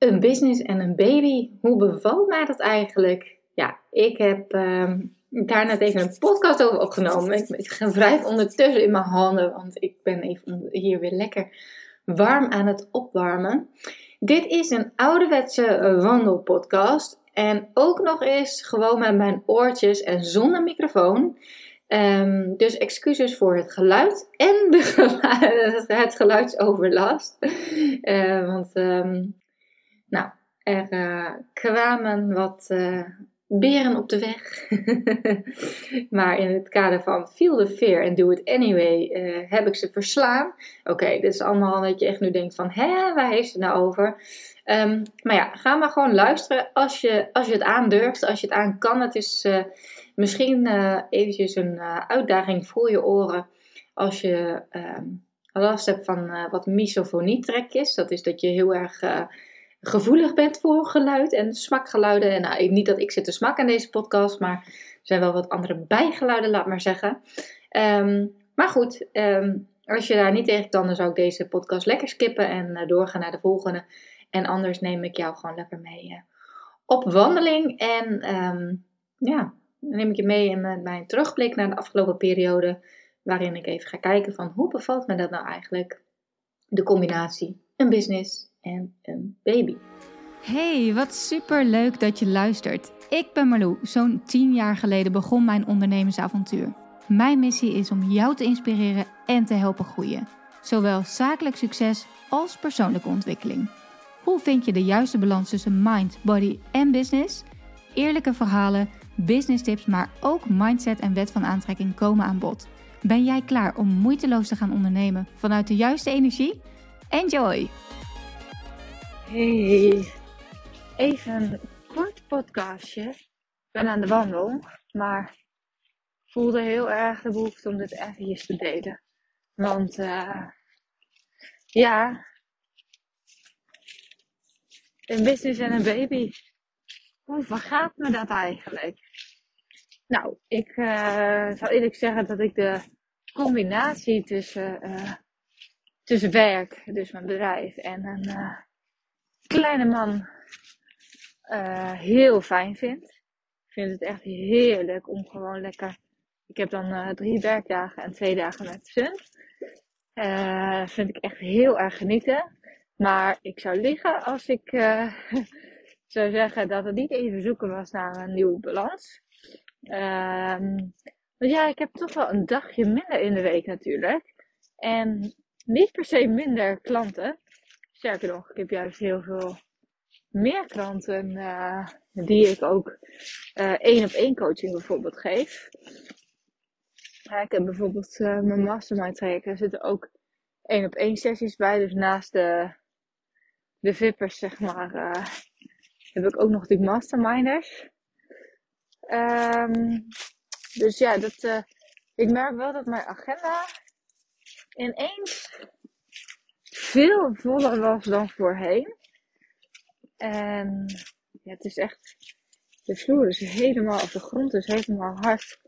Een business en een baby. Hoe bevalt mij dat eigenlijk? Ja, ik heb uh, daar net even een podcast over opgenomen. Ik, ik wrijf ondertussen in mijn handen, want ik ben even hier weer lekker warm aan het opwarmen. Dit is een ouderwetse wandelpodcast. En ook nog eens gewoon met mijn oortjes en zonder microfoon. Um, dus excuses voor het geluid en de het geluidsoverlast. Uh, want um, nou, er uh, kwamen wat uh, beren op de weg. maar in het kader van feel the fear and do it anyway uh, heb ik ze verslaan. Oké, okay, dit is allemaal dat je echt nu denkt van, hè, waar heeft het nou over? Um, maar ja, ga maar gewoon luisteren als je, als je het aandurft, als je het aan kan. Het is misschien eventjes een uitdaging voor je oren als je um, last hebt van wat misofonie-trekjes. Dat is dat je heel erg gevoelig bent voor geluid en smakgeluiden. En nou, niet dat ik zit te smakken in deze podcast, maar er zijn wel wat andere bijgeluiden, laat maar zeggen. Um, maar goed, um, als je daar niet tegen kan, dan zou ik deze podcast lekker skippen en uh, doorgaan naar de volgende. En anders neem ik jou gewoon lekker mee uh, op wandeling. En um, ja, neem ik je mee in mijn terugblik naar de afgelopen periode. Waarin ik even ga kijken van hoe bevalt me dat nou eigenlijk? De combinatie een business en een baby. Hey, wat super leuk dat je luistert. Ik ben Marlou. Zo'n 10 jaar geleden begon mijn ondernemersavontuur. Mijn missie is om jou te inspireren en te helpen groeien. Zowel zakelijk succes als persoonlijke ontwikkeling. Hoe vind je de juiste balans tussen mind, body en business? Eerlijke verhalen, business tips, maar ook mindset en wet van aantrekking komen aan bod. Ben jij klaar om moeiteloos te gaan ondernemen vanuit de juiste energie? Enjoy! Hey, even een kort podcastje. Ik ben aan de wandel, maar voelde heel erg de behoefte om dit eventjes te delen. Want uh, ja, een business en een baby. Hoe vergaat me dat eigenlijk? Nou, ik uh, zou eerlijk zeggen dat ik de combinatie tussen, uh, tussen werk, dus mijn bedrijf, en een kleine man uh, heel fijn vind. Ik vind het echt heerlijk om gewoon lekker. Ik heb dan uh, drie werkdagen en twee dagen met z'n. Uh, vind ik echt heel erg genieten. Maar ik zou liggen als ik zou zeggen dat het niet even zoeken was naar een nieuwe balans. Um, want ja, ik heb toch wel een dagje minder in de week natuurlijk. En niet per se minder klanten. Sterker nog, ik heb juist heel veel meer klanten uh, die ik ook uh, één op één coaching bijvoorbeeld geef. Ja, ik heb bijvoorbeeld mijn mastermind traject. Daar zitten ook één op één sessies bij. Dus naast de, de vippers, zeg maar, heb ik ook nog die masterminders. Um, dus ja, dat, ik merk wel dat mijn agenda ineens veel voller was dan voorheen. En ja, het is echt, de vloer is helemaal, of de grond is helemaal hard.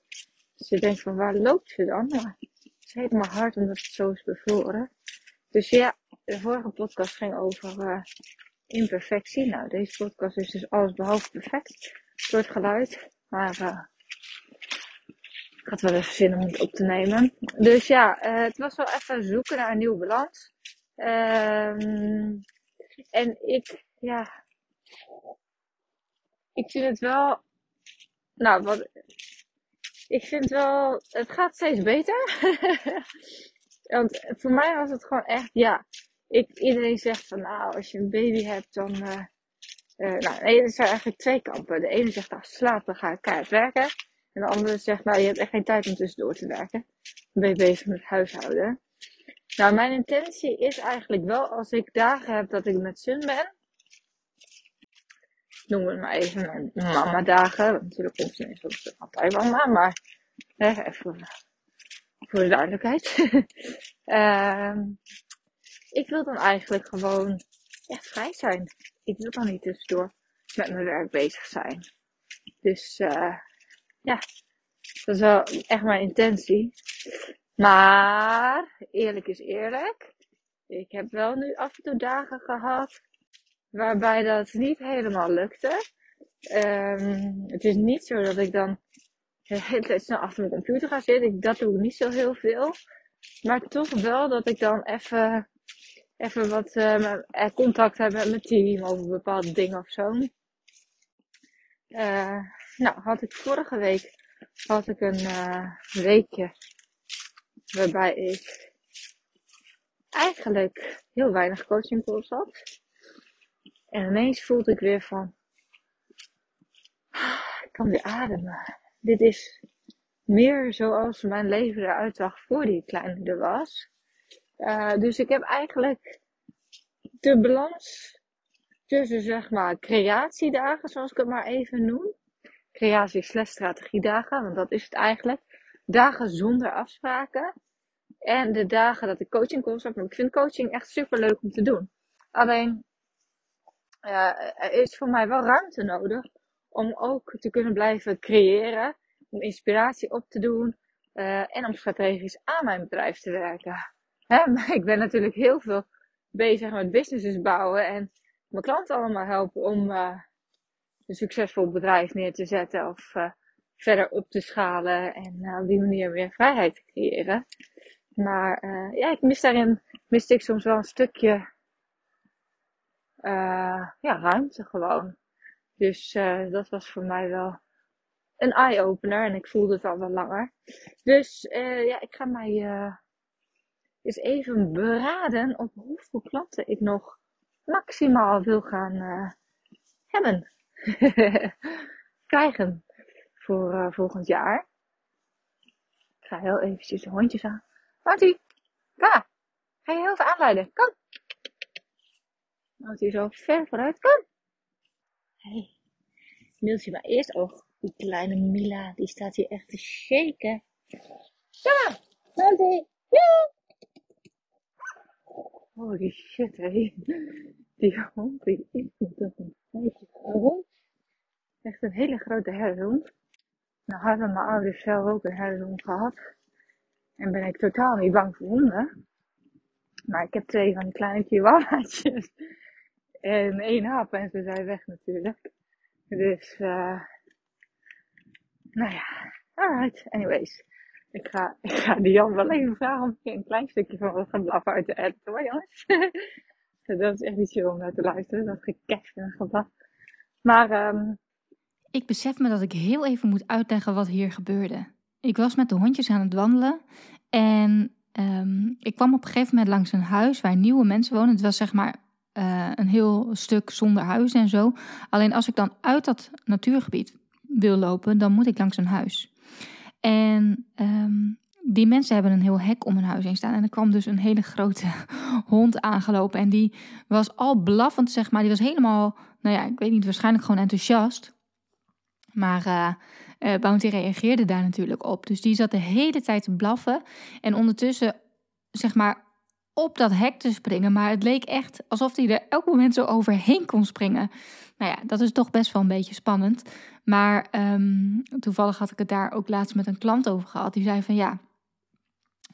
Dus je denkt van waar loopt ze dan? Het is helemaal hard omdat het zo is bevroren. Dus ja, de vorige podcast ging over uh, imperfectie. Nou, deze podcast is dus alles behalve perfect. Soort geluid. Maar uh, ik had wel even zin om het op te nemen. Dus ja, uh, het was wel even zoeken naar een nieuwe balans. Um, en ik, ja, ik vind het wel, nou, wat, ik vind wel, het gaat steeds beter. Want voor mij was het gewoon echt, ja, ik, iedereen zegt van, nou, als je een baby hebt, dan, uh, uh, nou, er zijn eigenlijk twee kampen. De ene zegt, nou, slaap, dan ga ik keihard werken. En de andere zegt, nou, je hebt echt geen tijd om tussendoor te werken. Dan ben je bezig met huishouden. Nou, mijn intentie is eigenlijk wel als ik dagen heb dat ik met Sun ben. Noem het maar even mijn mama dagen. Natuurlijk komt ze niet altijd mama, maar hè, even voor de duidelijkheid. uh, ik wil dan eigenlijk gewoon echt vrij zijn. Ik wil dan niet tussendoor met mijn werk bezig zijn. Dus uh, ja, dat is wel echt mijn intentie. Maar, eerlijk is eerlijk. Ik heb wel nu af en toe dagen gehad waarbij dat niet helemaal lukte. Ehm, het is niet zo dat ik dan de snel achter mijn computer ga zitten. Ik, dat doe ik niet zo heel veel. Maar toch wel dat ik dan even, even wat uh, contact heb met mijn team over bepaalde dingen of zo. Uh, nou, had ik vorige week had ik een weekje waarbij ik eigenlijk heel weinig coaching calls had. En ineens voelde ik weer van, ik kan weer ademen. Dit is meer zoals mijn leven eruit zag voor die kleine was. Uh, dus ik heb eigenlijk de balans tussen zeg maar creatiedagen, zoals ik het maar even noem. Creatie slash strategiedagen, want dat is het eigenlijk. Dagen zonder afspraken. En de dagen dat ik coaching calls heb. Ik vind coaching echt super leuk om te doen. Alleen, er is voor mij wel ruimte nodig om ook te kunnen blijven creëren. Om inspiratie op te doen. Uh, en om strategisch aan mijn bedrijf te werken. Hè? Maar ik ben natuurlijk heel veel bezig met businesses bouwen. En mijn klanten allemaal helpen om uh, een succesvol bedrijf neer te zetten. Of uh, verder op te schalen. En op die manier meer vrijheid te creëren. Maar ja, ik mis daarin, miste ik soms wel een stukje ja, ruimte gewoon. Dus dat was voor mij wel een eye-opener. En ik voelde het al wel langer. Dus ja, ik ga mij eens even beraden op hoeveel klanten ik nog maximaal wil gaan hebben. Krijgen voor volgend jaar. Ik ga heel eventjes de hondjes aan. Marty, ga. Ga je heel even aanleiden. Kom. Marty is al ver vooruit. Kom. Hey, Miltje, maar eerst ook die kleine Mila, die staat hier echt te shaken. Ja, Miltje, ja. Holy shit, hé. Die hond, die is een beetje groot. Echt een hele grote herdershond. Nou hadden mijn ouders zelf ook een herdershond gehad. En ben ik totaal niet bang voor honden. Maar ik heb twee van die kleine chihuahua's. En één hap en ze zijn weg natuurlijk. Dus, uh, nou ja, alright, anyways. Ik ga, ik ga die Jan wel even vragen ik een klein stukje van wat blaffen uit de edit hoor jongens. dat is echt niet chill om naar te luisteren, dat gekeft en geblaf. Maar, um... Ik besef me dat ik heel even moet uitleggen wat hier gebeurde. Ik was met de hondjes aan het wandelen en um, ik kwam op een gegeven moment langs een huis waar nieuwe mensen wonen. Het was zeg maar uh, een heel stuk zonder huis en zo. Alleen als ik dan uit dat natuurgebied wil lopen, dan moet ik langs een huis. En um, die mensen hebben een heel hek om hun huis heen staan. En er kwam dus een hele grote hond aangelopen. En die was al blaffend, zeg maar. Die was helemaal, nou ja, ik weet niet, waarschijnlijk gewoon enthousiast. Maar uh, uh, Bounty reageerde daar natuurlijk op. Dus die zat de hele tijd te blaffen. En ondertussen, zeg maar, op dat hek te springen. Maar het leek echt alsof hij er elk moment zo overheen kon springen. Nou ja, dat is toch best wel een beetje spannend. Maar um, toevallig had ik het daar ook laatst met een klant over gehad. Die zei van ja,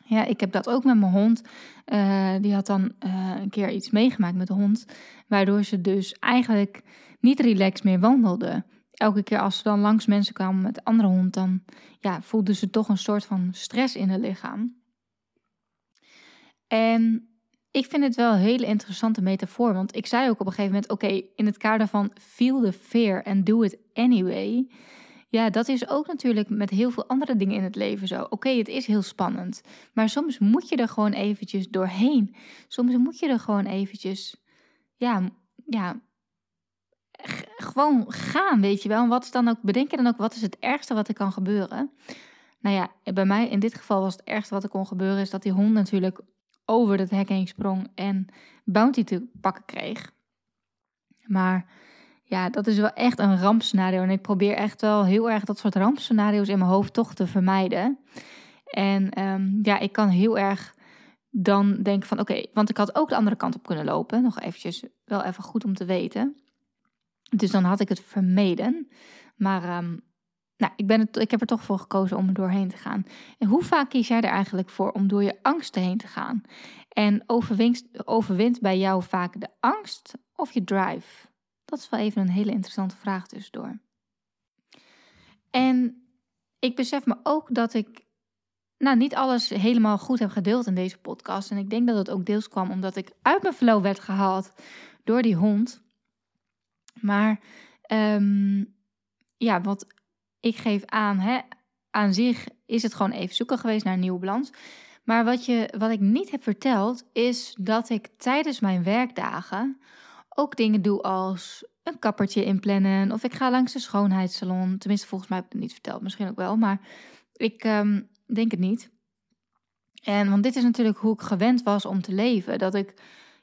ja ik heb dat ook met mijn hond. Uh, die had dan een keer iets meegemaakt met de hond. Waardoor ze dus eigenlijk niet relaxed meer wandelde. Elke keer als ze dan langs mensen kwamen met andere hond, dan ja, voelde ze toch een soort van stress in het lichaam. En ik vind het wel een hele interessante metafoor. Want ik zei ook op een gegeven moment: oké, in het kader van feel the fear and do it anyway. Ja, dat is ook natuurlijk met heel veel andere dingen in het leven zo. Oké, het is heel spannend. Maar soms moet je er gewoon eventjes doorheen. Soms moet je er gewoon eventjes. Ja, ja. Gewoon gaan, weet je wel. En wat is dan ook. Bedenk je dan ook wat is het ergste wat er kan gebeuren? Nou ja, bij mij in dit geval was het ergste wat er kon gebeuren. Is dat die hond natuurlijk over dat hek heen sprong en Bounty te pakken kreeg. Maar ja, dat is wel echt een rampscenario. En ik probeer echt wel heel erg dat soort rampscenario's in mijn hoofd toch te vermijden. En um, ja, ik kan heel erg dan denken van oké, want ik had ook de andere kant op kunnen lopen. Nog eventjes, wel even goed om te weten. Dus dan had ik het vermeden. Maar um, nou, ik, ben het, ik heb er toch voor gekozen om er doorheen te gaan. En hoe vaak kies jij er eigenlijk voor om door je angsten heen te gaan? En overwint, overwint bij jou vaak de angst of je drive? Dat is wel even een hele interessante vraag tussendoor. En ik besef me ook dat ik nou, niet alles helemaal goed heb gedeeld in deze podcast. En ik denk dat het ook deels kwam omdat ik uit mijn flow werd gehaald door die hond. Maar ehm, ja, wat ik geef aan, hè, aan zich is het gewoon even zoeken geweest naar een nieuwe balans. Maar wat, je, wat ik niet heb verteld, is dat ik tijdens mijn werkdagen ook dingen doe als een kappertje inplannen. Of ik ga langs de schoonheidssalon. Tenminste, volgens mij heb ik het niet verteld. Misschien ook wel. Maar ik ehm, denk het niet. En want dit is natuurlijk hoe ik gewend was om te leven. Dat ik,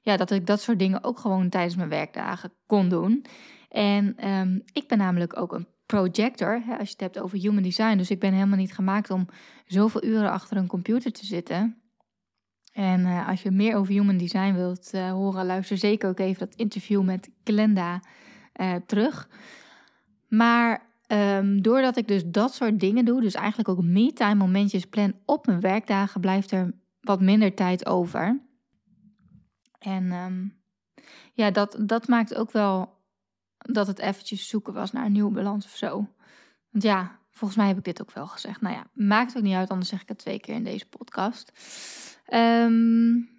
ja, dat ik dat soort dingen ook gewoon tijdens mijn werkdagen kon doen. En ehm, ik ben namelijk ook een projector, hè, als je het hebt over human design. Dus ik ben helemaal niet gemaakt om zoveel uren achter een computer te zitten. En uh, als je meer over human design wilt uh, horen, luister zeker ook even dat interview met Glenda uh, terug. Maar um, doordat ik dus dat soort dingen doe, dus eigenlijk ook me-time momentjes plan op mijn werkdagen, blijft er wat minder tijd over. En um, ja, dat, dat maakt ook wel dat het eventjes zoeken was naar een nieuwe balans of zo. Want ja, volgens mij heb ik dit ook wel gezegd. Nou ja, maakt ook niet uit, anders zeg ik het twee keer in deze podcast. Um,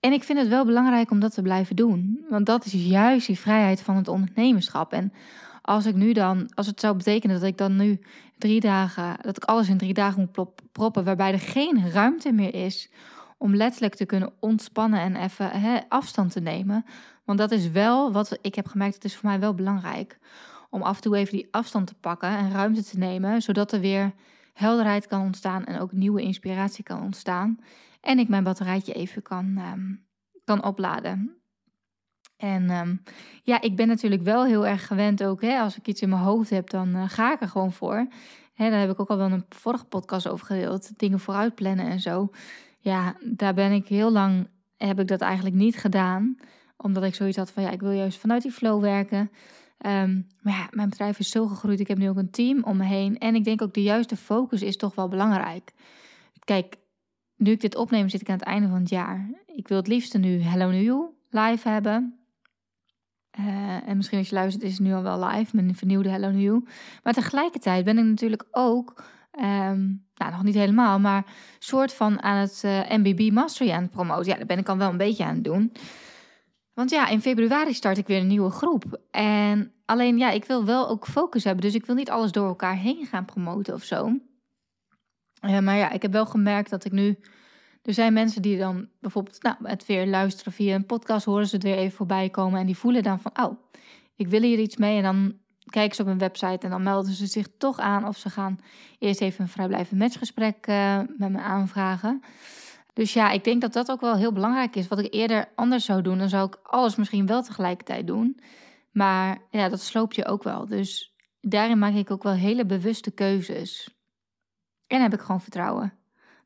en ik vind het wel belangrijk om dat te blijven doen. Want dat is juist die vrijheid van het ondernemerschap. En als ik nu dan, als het zou betekenen dat ik dan nu drie dagen, dat ik alles in drie dagen moet proppen, waarbij er geen ruimte meer is om letterlijk te kunnen ontspannen en even afstand te nemen. Want dat is wel wat ik heb gemerkt, het is voor mij wel belangrijk. Om af en toe even die afstand te pakken en ruimte te nemen, zodat er weer helderheid kan ontstaan en ook nieuwe inspiratie kan ontstaan. En ik mijn batterijtje even kan, um, kan opladen. En um, ja, ik ben natuurlijk wel heel erg gewend ook. Hè, als ik iets in mijn hoofd heb, dan uh, ga ik er gewoon voor. Hè, daar heb ik ook al wel een vorige podcast over gedeeld. Dingen vooruit plannen en zo. Ja, daar ben ik heel lang, heb ik dat eigenlijk niet gedaan. Omdat ik zoiets had van, ja, ik wil juist vanuit die flow werken. Um, maar ja, mijn bedrijf is zo gegroeid. Ik heb nu ook een team om me heen. En ik denk ook de juiste focus is toch wel belangrijk. Kijk, nu ik dit opneem, zit ik aan het einde van het jaar. Ik wil het liefste nu Hello New live hebben. Uh, en misschien als je luistert, is het nu al wel live, mijn vernieuwde Hello New. Maar tegelijkertijd ben ik natuurlijk ook, um, nou nog niet helemaal, maar soort van aan het uh, MBB Mastery aan het promoten. Ja, dat ben ik al wel een beetje aan het doen. Want ja, in februari start ik weer een nieuwe groep. En alleen ja, ik wil wel ook focus hebben. Dus ik wil niet alles door elkaar heen gaan promoten of zo. Uh, maar ja, ik heb wel gemerkt dat ik nu. Er zijn mensen die dan bijvoorbeeld nou, het weer luisteren via een podcast, horen ze het weer even voorbij komen en die voelen dan van, oh, ik wil hier iets mee. En dan kijken ze op een website en dan melden ze zich toch aan of ze gaan eerst even een vrijblijvend matchgesprek uh, met me aanvragen. Dus ja, ik denk dat dat ook wel heel belangrijk is. Wat ik eerder anders zou doen, dan zou ik alles misschien wel tegelijkertijd doen. Maar ja, dat sloopt je ook wel. Dus daarin maak ik ook wel hele bewuste keuzes. En heb ik gewoon vertrouwen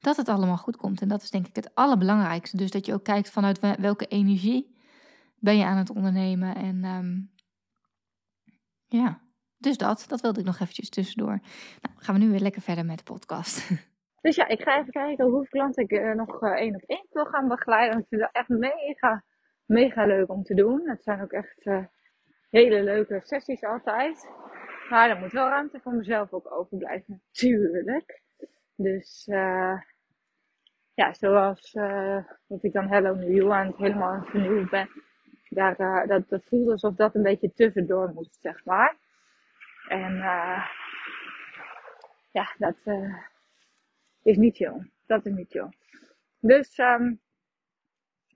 dat het allemaal goed komt. En dat is denk ik het allerbelangrijkste. Dus dat je ook kijkt vanuit welke energie ben je aan het ondernemen. En um, ja, dus dat. Dat wilde ik nog eventjes tussendoor. Nou, gaan we nu weer lekker verder met de podcast. Dus ja, ik ga even kijken hoeveel klanten ik uh, nog uh, één op één wil gaan begeleiden. Want ik vind het echt mega, mega leuk om te doen. Het zijn ook echt uh, hele leuke sessies altijd. Maar er moet wel ruimte voor mezelf ook overblijven, natuurlijk. Dus ja, zoals dat ik dan Hello New aan het helemaal vernieuwen ben. Uh, dat, dat voelt alsof dat een beetje tussendoor moet, zeg maar. En uh, ja, dat is niet chill. Dat is niet chill. Dus um,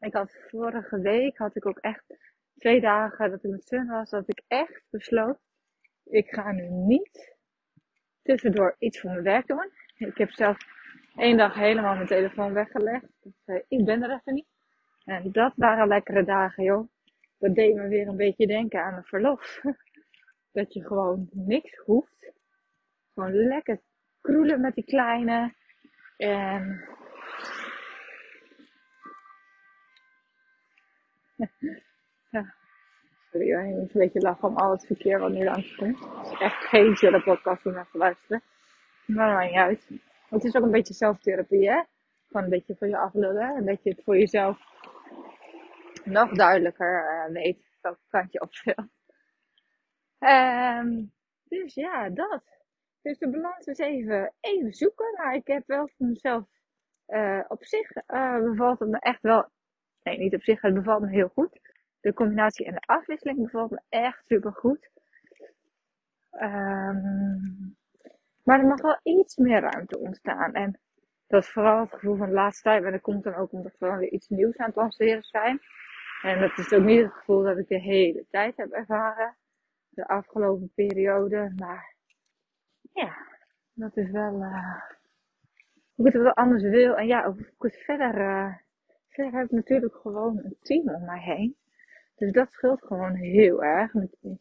ik had vorige week had ik ook echt twee dagen dat ik met Sun was, dat ik echt besloot, ik ga nu niet tussendoor iets voor mijn werk doen. Ik heb zelf één dag helemaal mijn telefoon weggelegd. Dus, ik ben er even niet. En dat waren lekkere dagen, joh. Dat deed me weer een beetje denken aan een verlof. dat je gewoon niks hoeft. Gewoon lekker kroelen met die kleine. En ja. Sorry, ik moet een beetje lachen om al het verkeer wat nu langs komt. Het is echt geen chille podcast om naar te luisteren. Maar maakt niet uit. Het is ook een beetje zelftherapie, hè? Gewoon een beetje voor je aflullen. En dat je het voor jezelf nog duidelijker uh, weet welk kantje op wil. Ehm, dus ja, dat. Dus de balans is even, even zoeken. Maar ik heb wel voor mezelf uh, op zich uh, bevalt het me echt wel. Nee, niet op zich, het bevalt me heel goed. De combinatie en de afwisseling bevalt me echt super goed. Um, maar er mag wel iets meer ruimte ontstaan. En dat is vooral het gevoel van de laatste tijd. En dat komt dan ook omdat we dan weer iets nieuws aan het lanceren zijn. En dat is ook niet het gevoel dat ik de hele tijd heb ervaren. De afgelopen periode. Maar ja, dat is wel uh, hoe ik het wel anders wil. En ja, hoe ik het verder. Uh, verder heb ik natuurlijk gewoon een team om mij heen. Dus dat scheelt gewoon heel erg. Het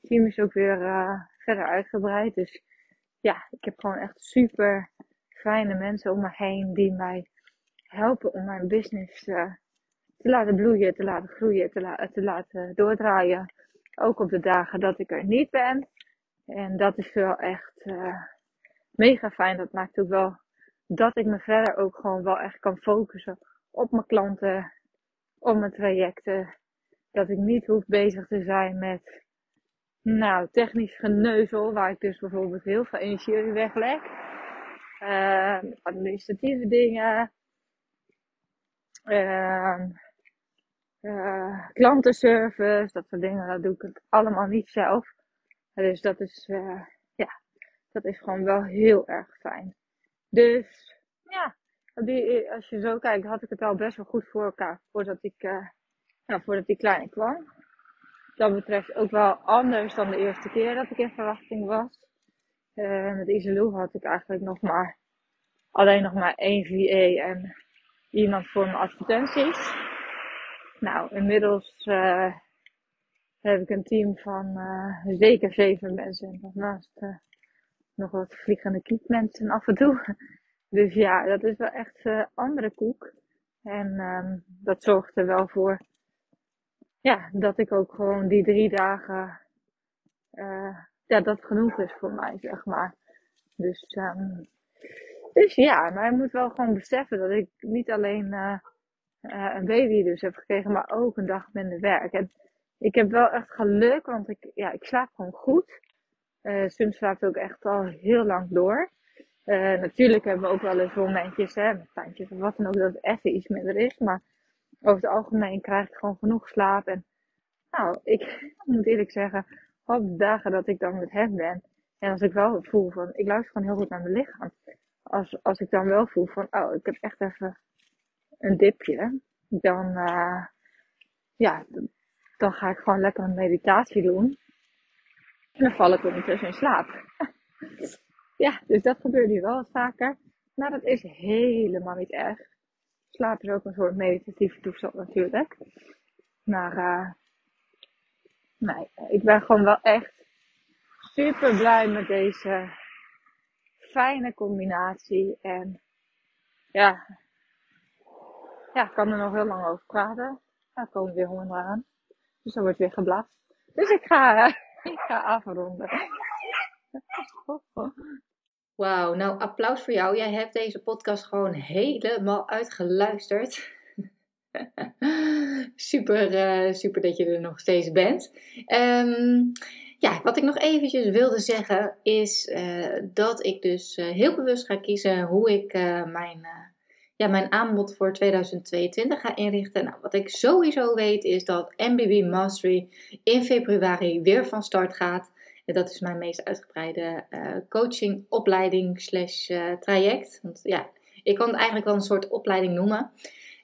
team is ook weer uh, verder uitgebreid. Dus ja, ik heb gewoon echt super fijne mensen om me heen die mij helpen om mijn business te laten bloeien, te laten groeien, te, la te laten doordraaien. Ook op de dagen dat ik er niet ben. En dat is wel echt uh, mega fijn. Dat maakt ook wel dat ik me verder ook gewoon wel echt kan focussen op mijn klanten, op mijn trajecten. Dat ik niet hoef bezig te zijn met, nou, technisch geneuzel, waar ik dus bijvoorbeeld heel veel energie in wegleg. Uh, administratieve dingen. Uh, uh, klantenservice, dat soort dingen, dat doe ik het allemaal niet zelf. Dus dat is, uh, ja, dat is gewoon wel heel erg fijn. Dus, ja, die, als je zo kijkt, had ik het al best wel goed voor elkaar voordat ik, uh, voordat die kleine kwam. Dat betreft ook wel anders dan de eerste keer dat ik in verwachting was. Met Iselou had ik eigenlijk nog maar, alleen nog maar één VA en iemand voor mijn advertenties. Nou, inmiddels uh, heb ik een team van uh, zeker zeven mensen. En daarnaast uh, nog wat vliegende kiepmensen af en toe. Dus ja, dat is wel echt andere koek. En um, dat zorgt er wel voor ja, dat ik ook gewoon die drie dagen, ja, dat genoeg is voor mij, zeg maar. Dus, um, dus ja, maar je moet wel gewoon beseffen dat ik niet alleen uh, een baby dus heb gekregen, maar ook een dag minder werk. En ik heb wel echt geluk, want ik, ja, ik slaap gewoon goed. Uh, Sim slaapt ook echt al heel lang door. Uh, natuurlijk hebben we ook wel eens momentjes, hè, met pijntjes of wat dan ook, dat het even iets minder is. Maar over het algemeen krijg ik gewoon genoeg slaap. En nou, ik moet eerlijk zeggen, op de dagen dat ik dan met hem ben, en als ik wel voel van, ik luister gewoon heel goed naar mijn lichaam. Als, als ik dan wel voel van, oh, ik heb echt even een dipje, dan, uh, ja, dan ga ik gewoon lekker een meditatie doen. En dan val ik ondertussen in slaap. ja, dus dat gebeurt nu wel wat vaker. Maar dat is helemaal niet erg. Slaap is ook een soort meditatieve toestand natuurlijk. Maar uh, nee, ik ben gewoon wel echt super blij met deze fijne combinatie. En ja, ja, ik kan er nog heel lang over praten. Dan komen weer honden aan. Dus dan wordt weer geblaft. Dus ik ga, ik ga afronden. Wauw, nou applaus voor jou. Jij hebt deze podcast gewoon helemaal uitgeluisterd. super, uh, super dat je er nog steeds bent. Um, ja, wat ik nog eventjes wilde zeggen is uh, dat ik dus heel bewust ga kiezen hoe ik mijn ja, mijn aanbod voor 2022 ga inrichten. Nou, wat ik sowieso weet is dat MBB Mastery in februari weer van start gaat. En dat is mijn meest uitgebreide uh, coaching opleiding slash uh, traject. Want ja, ik kan het eigenlijk wel een soort opleiding noemen.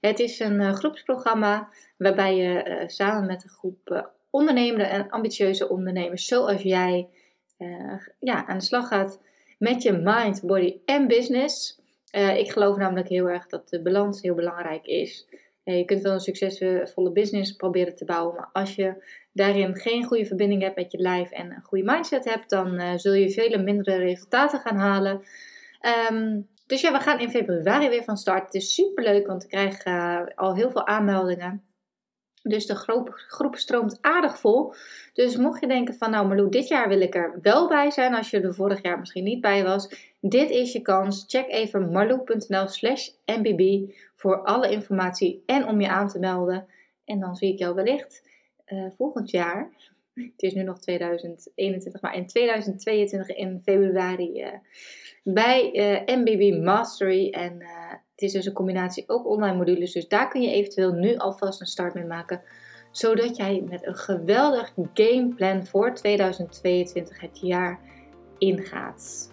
Het is een uh, groepsprogramma waarbij je samen met een groep ondernemende en ambitieuze ondernemers zoals jij ja, aan de slag gaat met je mind, body en business. Uh, ik geloof namelijk heel erg dat de balans heel belangrijk is. Uh, je kunt wel een succesvolle business proberen te bouwen, maar als je daarin geen goede verbinding hebt met je lijf en een goede mindset hebt, dan uh, zul je vele mindere resultaten gaan halen. Um, dus ja, we gaan in februari weer van start. Het is super leuk, want ik krijg al heel veel aanmeldingen. Dus de groep, groep stroomt aardig vol. Dus mocht je denken van nou Marloe, dit jaar wil ik er wel bij zijn. Als je er vorig jaar misschien niet bij was. Dit is je kans. Check even marloe.nl slash mbb voor alle informatie en om je aan te melden. En dan zie ik jou wellicht eh, volgend jaar, het is nu nog 2021, maar in 2022 in februari uh, bij MBB Mastery. En het is dus een combinatie ook online modules, dus daar kun je eventueel nu alvast een start mee maken zodat jij met een geweldig gameplan voor 2022 het jaar ingaat.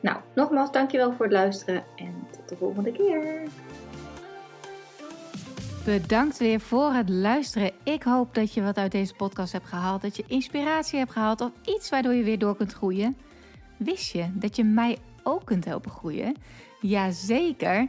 Nou, nogmaals dankjewel voor het luisteren en tot de volgende keer. Bedankt weer voor het luisteren. Ik hoop dat je wat uit deze podcast hebt gehaald, dat je inspiratie hebt gehaald of iets waardoor je weer door kunt groeien. Wist je dat je mij ook kunt helpen groeien? Jazeker.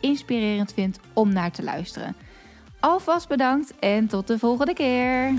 inspirerend vindt om naar te luisteren. Alvast bedankt en tot de volgende keer.